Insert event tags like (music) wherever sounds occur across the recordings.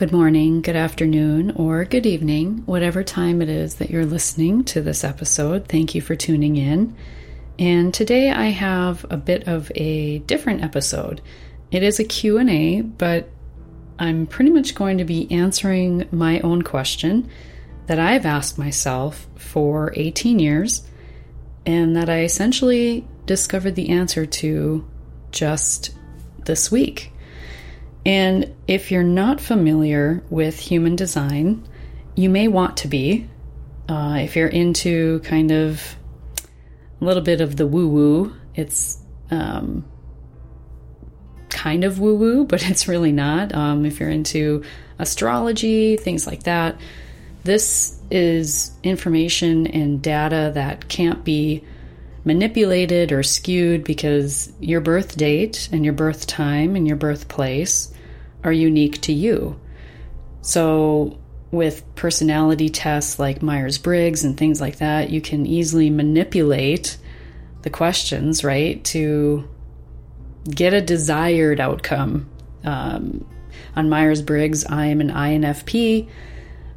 Good morning, good afternoon, or good evening, whatever time it is that you're listening to this episode. Thank you for tuning in. And today I have a bit of a different episode. It is a Q&A, but I'm pretty much going to be answering my own question that I've asked myself for 18 years and that I essentially discovered the answer to just this week. And if you're not familiar with human design, you may want to be. Uh, if you're into kind of a little bit of the woo woo, it's um, kind of woo woo, (laughs) but it's really not. Um, if you're into astrology, things like that, this is information and data that can't be manipulated or skewed because your birth date and your birth time and your birthplace are unique to you. So, with personality tests like Myers Briggs and things like that, you can easily manipulate the questions, right, to get a desired outcome. Um, on Myers Briggs, I am an INFP,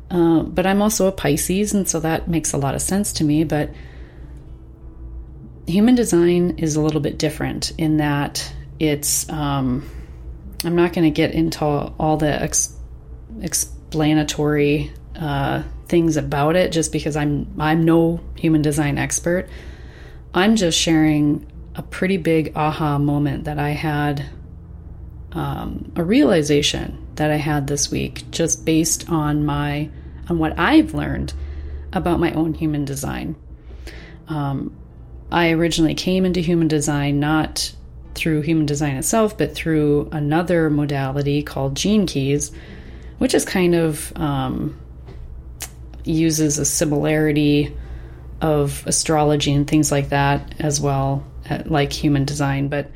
uh, but I'm also a Pisces, and so that makes a lot of sense to me. But human design is a little bit different in that it's um, i'm not going to get into all the ex- explanatory uh, things about it just because i'm i'm no human design expert. I'm just sharing a pretty big aha moment that i had um, a realization that i had this week just based on my on what i've learned about my own human design. Um, I originally came into human design not through human design itself, but through another modality called Gene Keys, which is kind of um, uses a similarity of astrology and things like that as well, uh, like human design. But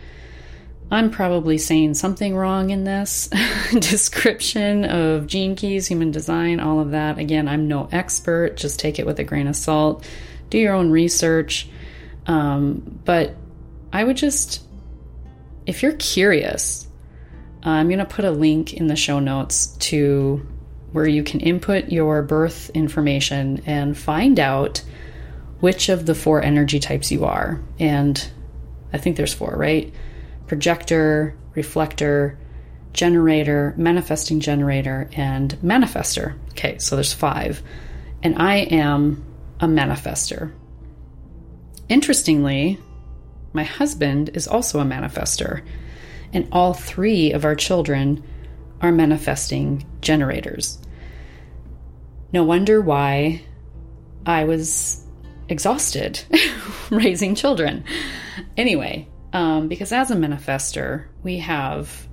I'm probably saying something wrong in this (laughs) description of Gene Keys, human design, all of that. Again, I'm no expert, just take it with a grain of salt. Do your own research. Um, but I would just, if you're curious, uh, I'm going to put a link in the show notes to where you can input your birth information and find out which of the four energy types you are. And I think there's four, right? Projector, reflector, generator, manifesting generator, and manifester. Okay, so there's five. And I am a manifester. Interestingly, my husband is also a manifester, and all three of our children are manifesting generators. No wonder why I was exhausted (laughs) raising children. Anyway, um, because as a manifester, we have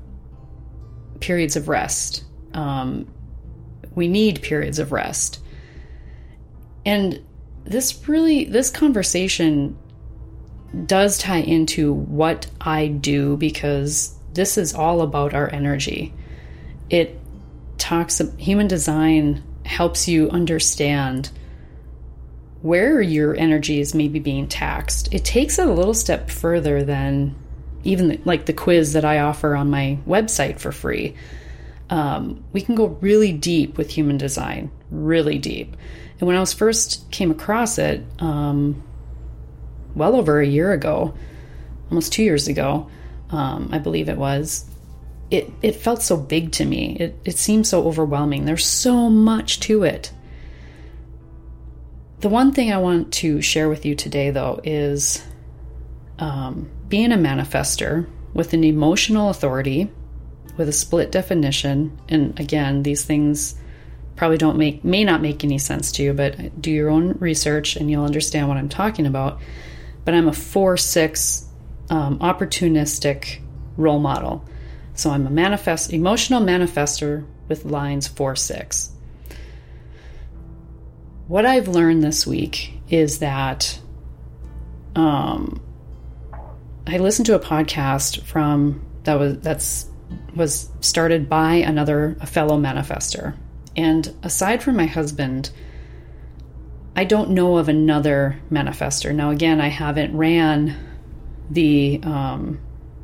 periods of rest. Um, we need periods of rest. And this really this conversation does tie into what I do because this is all about our energy. It talks human design helps you understand where your energy is maybe being taxed. It takes it a little step further than even the, like the quiz that I offer on my website for free. Um, we can go really deep with human design, really deep. And when I was first came across it, um, well over a year ago, almost two years ago, um, I believe it was, it, it felt so big to me. It, it seemed so overwhelming. There's so much to it. The one thing I want to share with you today, though, is um, being a manifester with an emotional authority, with a split definition. And again, these things probably don't make may not make any sense to you, but do your own research and you'll understand what I'm talking about. But I'm a four six um, opportunistic role model, so I'm a manifest emotional manifester with lines four six. What I've learned this week is that um, I listened to a podcast from that was that's was started by another a fellow manifester and aside from my husband, I don't know of another manifester. Now, again, I haven't ran the um,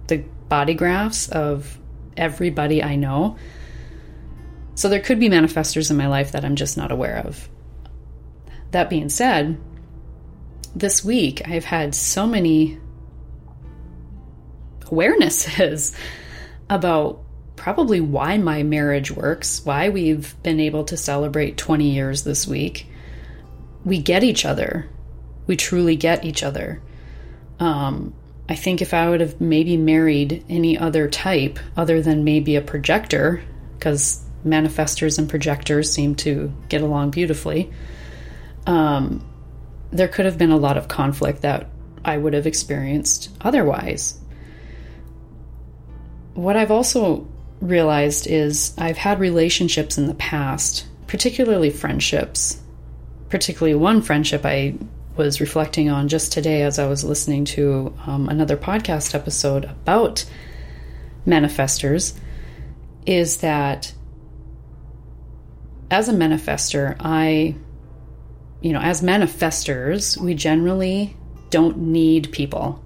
the body graphs of everybody I know, So there could be manifestors in my life that I'm just not aware of. That being said, this week I've had so many awarenesses (laughs) about probably why my marriage works, why we've been able to celebrate 20 years this week. We get each other. We truly get each other. Um, I think if I would have maybe married any other type other than maybe a projector, because manifestors and projectors seem to get along beautifully, um, there could have been a lot of conflict that I would have experienced otherwise. What I've also realized is I've had relationships in the past, particularly friendships, particularly one friendship I was reflecting on just today as I was listening to um, another podcast episode about manifestors is that as a manifester, I, you know, as manifestors, we generally don't need people.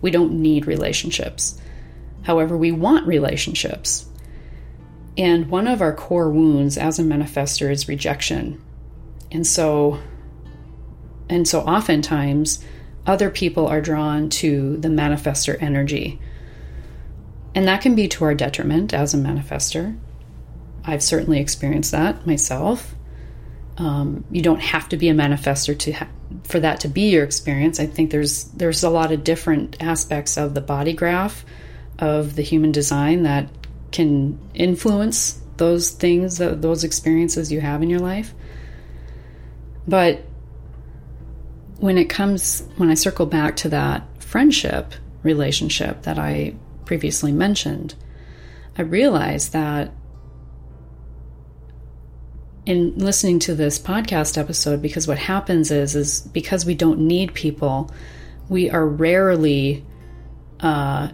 We don't need relationships. However, we want relationships. And one of our core wounds as a manifester is rejection. And so and so oftentimes other people are drawn to the manifester energy. And that can be to our detriment as a manifester. I've certainly experienced that myself. Um, you don't have to be a manifester to ha- for that to be your experience. I think there's there's a lot of different aspects of the body graph of the human design that can influence those things, those experiences you have in your life. But when it comes, when I circle back to that friendship relationship that I previously mentioned, I realize that in listening to this podcast episode, because what happens is, is because we don't need people, we are rarely uh,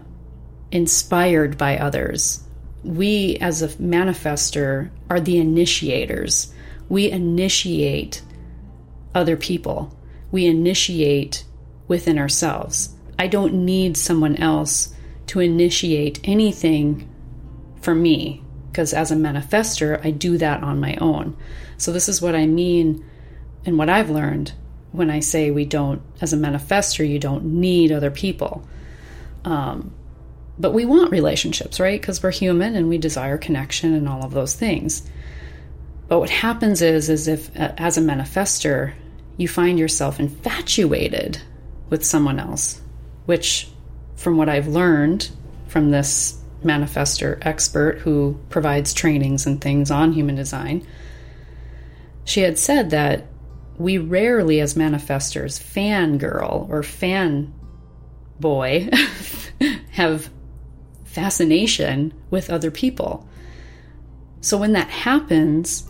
inspired by others. We, as a manifester, are the initiators. We initiate other people we initiate within ourselves. I don't need someone else to initiate anything for me because as a manifester, I do that on my own. So, this is what I mean and what I've learned when I say we don't, as a manifester, you don't need other people. Um, but we want relationships, right? Because we're human and we desire connection and all of those things. But what happens is, is if uh, as a manifester, you find yourself infatuated with someone else, which, from what I've learned from this manifester expert who provides trainings and things on human design, she had said that we rarely, as manifestors, fangirl or fan boy, (laughs) have fascination with other people. So when that happens,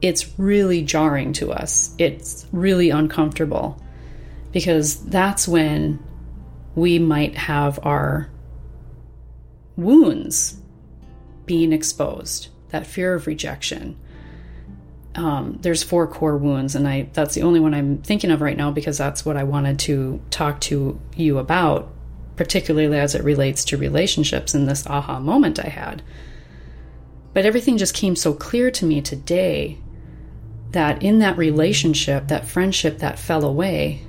it's really jarring to us. It's really uncomfortable because that's when we might have our wounds being exposed, that fear of rejection. Um, there's four core wounds, and I that's the only one I'm thinking of right now because that's what I wanted to talk to you about, particularly as it relates to relationships in this aha moment I had. But everything just came so clear to me today that in that relationship, that friendship that fell away,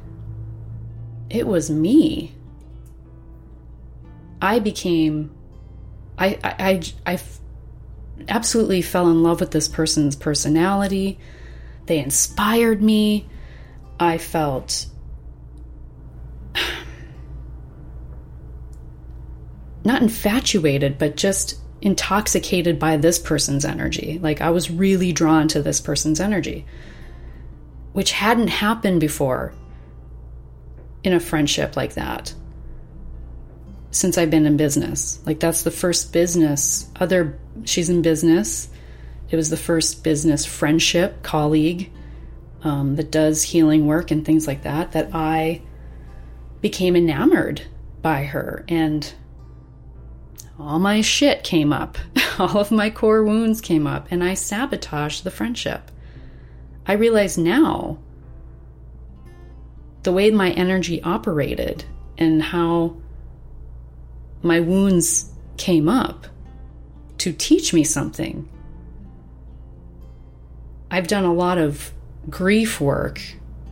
it was me. I became, I, I, I, absolutely fell in love with this person's personality. They inspired me. I felt not infatuated, but just intoxicated by this person's energy. Like I was really drawn to this person's energy, which hadn't happened before in a friendship like that since I've been in business. Like that's the first business, other, she's in business. It was the first business friendship, colleague um, that does healing work and things like that, that I became enamored by her. And all my shit came up. (laughs) all of my core wounds came up, and I sabotaged the friendship. I realize now the way my energy operated and how my wounds came up to teach me something I've done a lot of grief work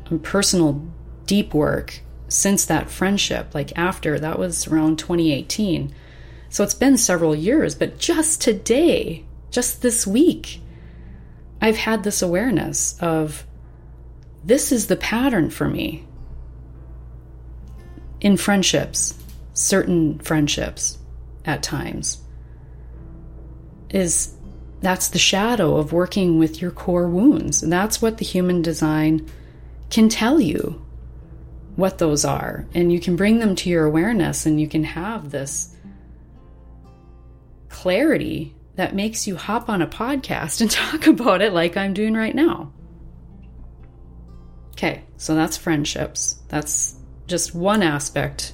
and personal deep work since that friendship. Like after that was around 2018. So it's been several years, but just today, just this week, I've had this awareness of this is the pattern for me in friendships, certain friendships at times. Is that's the shadow of working with your core wounds. And that's what the human design can tell you what those are. And you can bring them to your awareness and you can have this clarity that makes you hop on a podcast and (laughs) talk about it like I'm doing right now. Okay, so that's friendships. That's just one aspect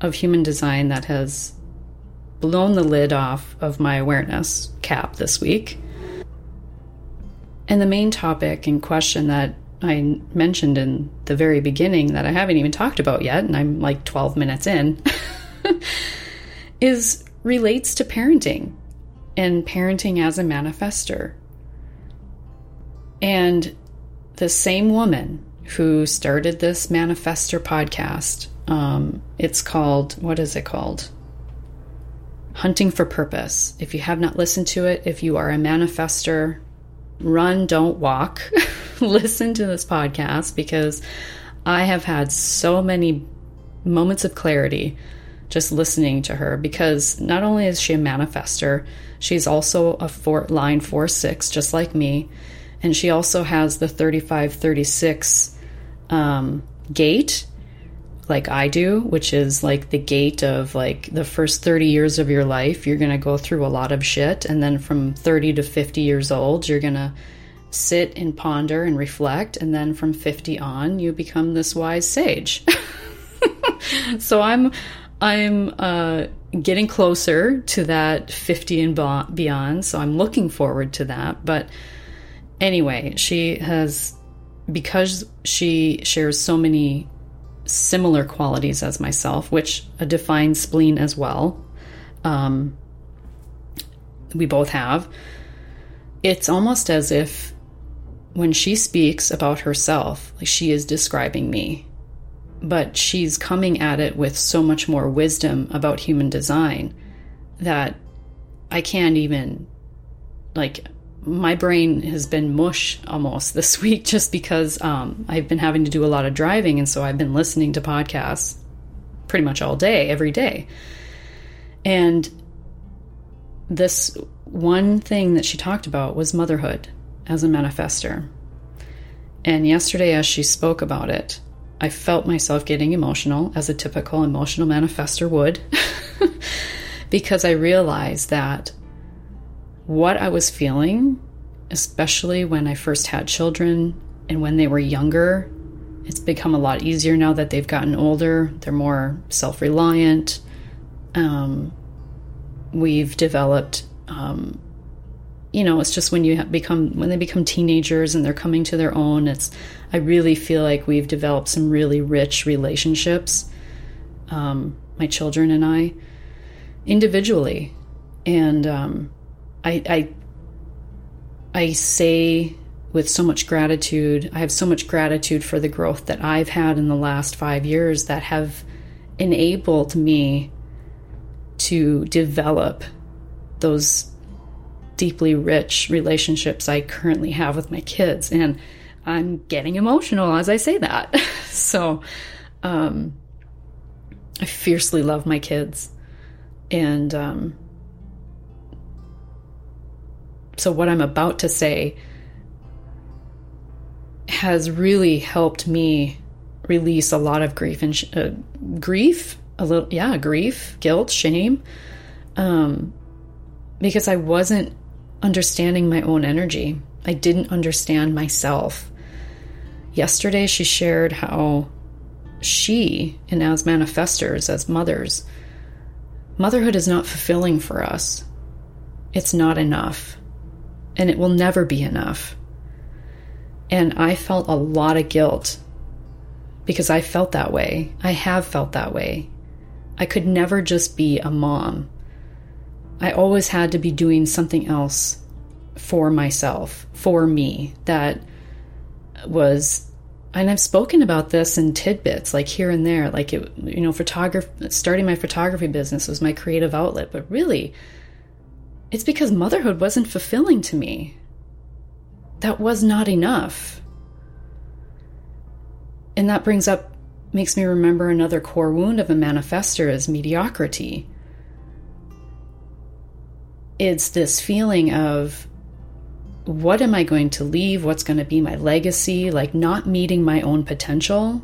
of human design that has blown the lid off of my awareness cap this week. And the main topic and question that I mentioned in the very beginning that I haven't even talked about yet, and I'm like 12 minutes in, (laughs) is relates to parenting and parenting as a manifester. And the same woman who started this manifester podcast, um, it's called, what is it called? Hunting for Purpose. If you have not listened to it, if you are a manifester, run, don't walk. (laughs) Listen to this podcast because I have had so many moments of clarity just listening to her because not only is she a manifester, she's also a four, line 4 6, just like me. And she also has the 3536 um, gate like I do, which is like the gate of like the first 30 years of your life, you're going to go through a lot of shit. And then from 30 to 50 years old, you're going to sit and ponder and reflect. And then from 50 on, you become this wise sage. (laughs) so I'm, I'm, uh, getting closer to that 50 and beyond. So I'm looking forward to that. But anyway, she has, because she shares so many similar qualities as myself, which a defined spleen as well. Um, we both have. It's almost as if when she speaks about herself, like she is describing me, but she's coming at it with so much more wisdom about human design that I can't even like my brain has been mush almost (laughs) this week just because um, I've been having to do a lot of driving. And so I've been listening to podcasts pretty much all day, every day. And this one thing that she talked about was motherhood as a manifester. And yesterday, as she spoke about it, I felt myself getting emotional, as a typical emotional manifester would, (laughs) because I realized that what I was feeling, especially when I first had children and when they were younger. It's become a lot easier now that they've gotten older. They're more self reliant. Um, we've developed, um, you know, it's just when you become when they become teenagers and they're coming to their own. It's I really feel like we've developed some really rich relationships. Um, my children and I, individually, and um, I, I I say with so much gratitude, I have so much gratitude for the growth that I've had in the last five years that have enabled me to develop those deeply rich relationships I currently have with my kids. And I'm getting emotional as I say that. (laughs) so, um, I fiercely love my kids. And, um, so, what I'm about to say has really helped me release a lot of grief and sh- uh, grief, a little, yeah, grief, guilt, shame, um, because I wasn't understanding my own energy. I didn't understand myself. Yesterday, she shared how she, and as manifestors, as mothers, motherhood is not fulfilling for us. It's not enough and it will never be enough. And I felt a lot of guilt because I felt that way. I have felt that way. I could never just be a mom. I always had to be doing something else for myself, for me, that was and I've spoken about this in tidbits, like here and there, like it, you know, photography, starting my photography business was my creative outlet, but really, it's because motherhood wasn't fulfilling to me. That was not enough. And that brings up, makes me remember another core wound of a manifester is mediocrity. It's this feeling of what am I going to leave? What's going to be my legacy? Like not meeting my own potential,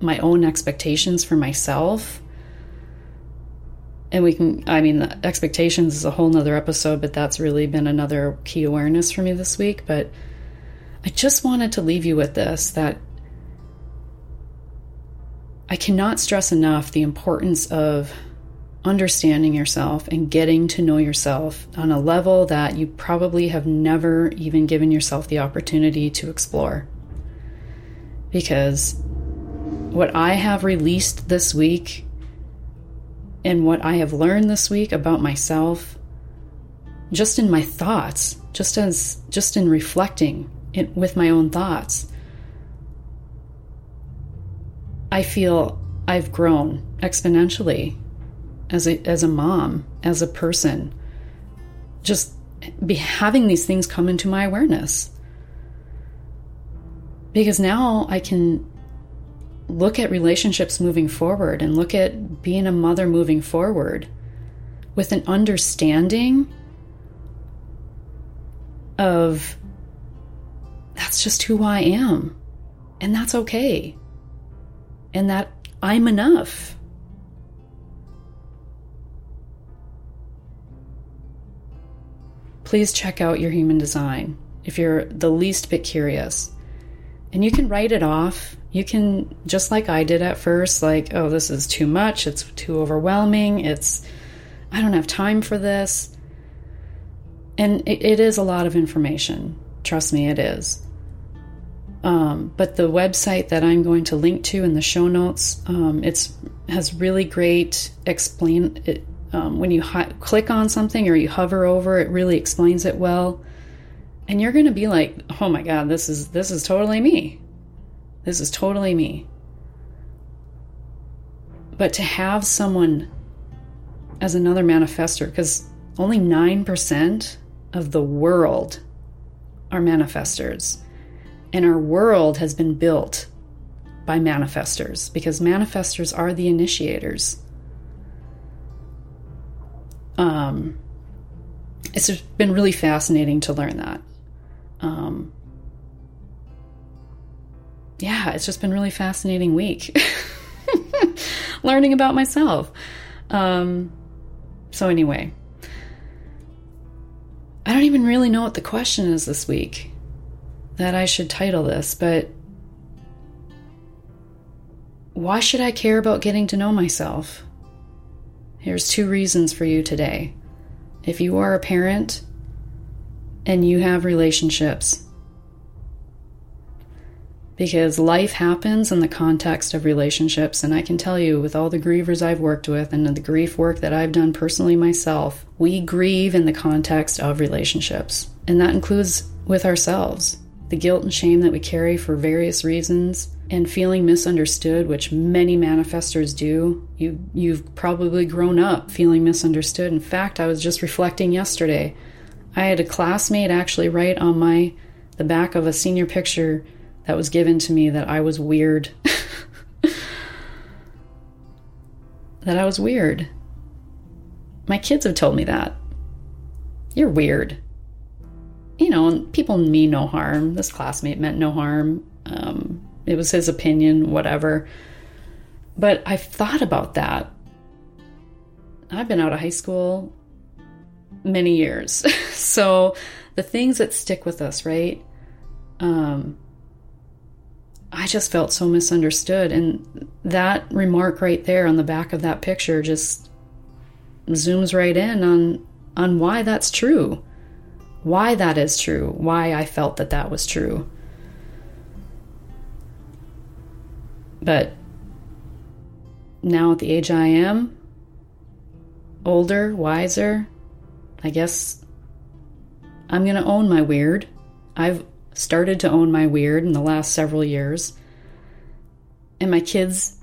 my own expectations for myself. And we can, I mean, expectations is a whole nother episode, but that's really been another key awareness for me this week. But I just wanted to leave you with this that I cannot stress enough the importance of understanding yourself and getting to know yourself on a level that you probably have never even given yourself the opportunity to explore. Because what I have released this week and what I have learned this week about myself, just in my thoughts, just as just in reflecting it with my own thoughts, I feel I've grown exponentially as a as a mom, as a person. Just be having these things come into my awareness. Because now I can look at relationships moving forward and look at being a mother moving forward with an understanding of that's just who I am. And that's okay. And that I'm enough. Please check out your human design if you're the least bit curious. And you can write it off. You can, just like I did at first, like, oh, this is too much. It's too overwhelming. It's, I don't have time for this. And it, it is a lot of information. Trust me, it is. Um, but the website that I'm going to link to in the show notes, um, it's has really great explain. It, um, when you hi- click on something or you hover over, it really explains it well, and you're going to be like, "Oh my god, this is this is totally me. This is totally me." But to have someone as another manifester, because only nine percent of the world are manifestors, and our world has been built by manifestors because manifestors are the initiators um, it's been really fascinating to learn that. Um, yeah, it's just been really fascinating week (laughs) learning about myself. Um, so anyway, I don't even really know what the question is this week that I should title this, but why should I care about getting to know myself? Here's two reasons for you today. If you are a parent and you have relationships, because life happens in the context of relationships. And I can tell you, with all the grievers I've worked with and the grief work that I've done personally myself, we grieve in the context of relationships. And that includes with ourselves the guilt and shame that we carry for various reasons, and feeling misunderstood, which many manifestors do. You you've probably grown up feeling misunderstood. In fact, I was just reflecting yesterday. I had a classmate actually write on my the back of a senior picture that was given to me that I was weird. (laughs) that I was weird. My kids have told me that. You're weird. You know, people mean no harm. This classmate meant no harm. Um, it was his opinion, whatever. But I've thought about that. I've been out of high school many years. (laughs) so the things that stick with us, right? Um, I just felt so misunderstood. And that remark right there on the back of that picture just zooms right in on on why that's true. Why that is true. Why I felt that that was true. But now at the age I am, older, wiser, I guess I'm going to own my weird. I've started to own my weird in the last several years. And my kids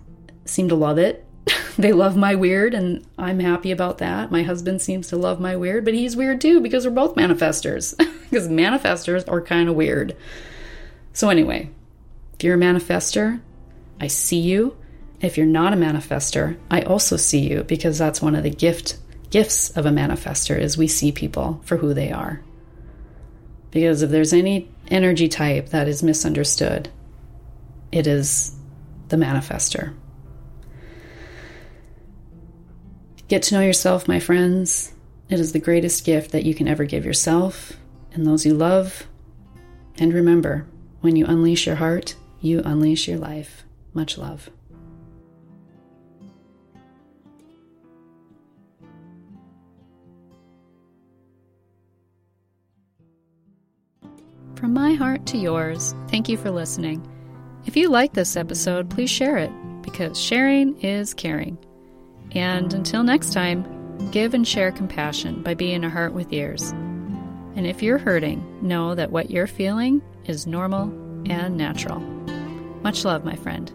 seem to love it. (laughs) they love my weird, and I'm happy about that. My husband seems to love my weird, but he's weird too because we're both manifestors. (laughs) because manifestors are kind of weird. So, anyway, if you're a manifester, I see you. If you're not a manifester, I also see you because that's one of the gift gifts of a manifester is we see people for who they are. Because if there's any energy type that is misunderstood, it is the manifester. Get to know yourself, my friends. It is the greatest gift that you can ever give yourself and those you love. And remember, when you unleash your heart, you unleash your life. Much love. From my heart to yours, thank you for listening. If you like this episode, please share it because sharing is caring. And until next time, give and share compassion by being a heart with ears. And if you're hurting, know that what you're feeling is normal and natural. Much love, my friend.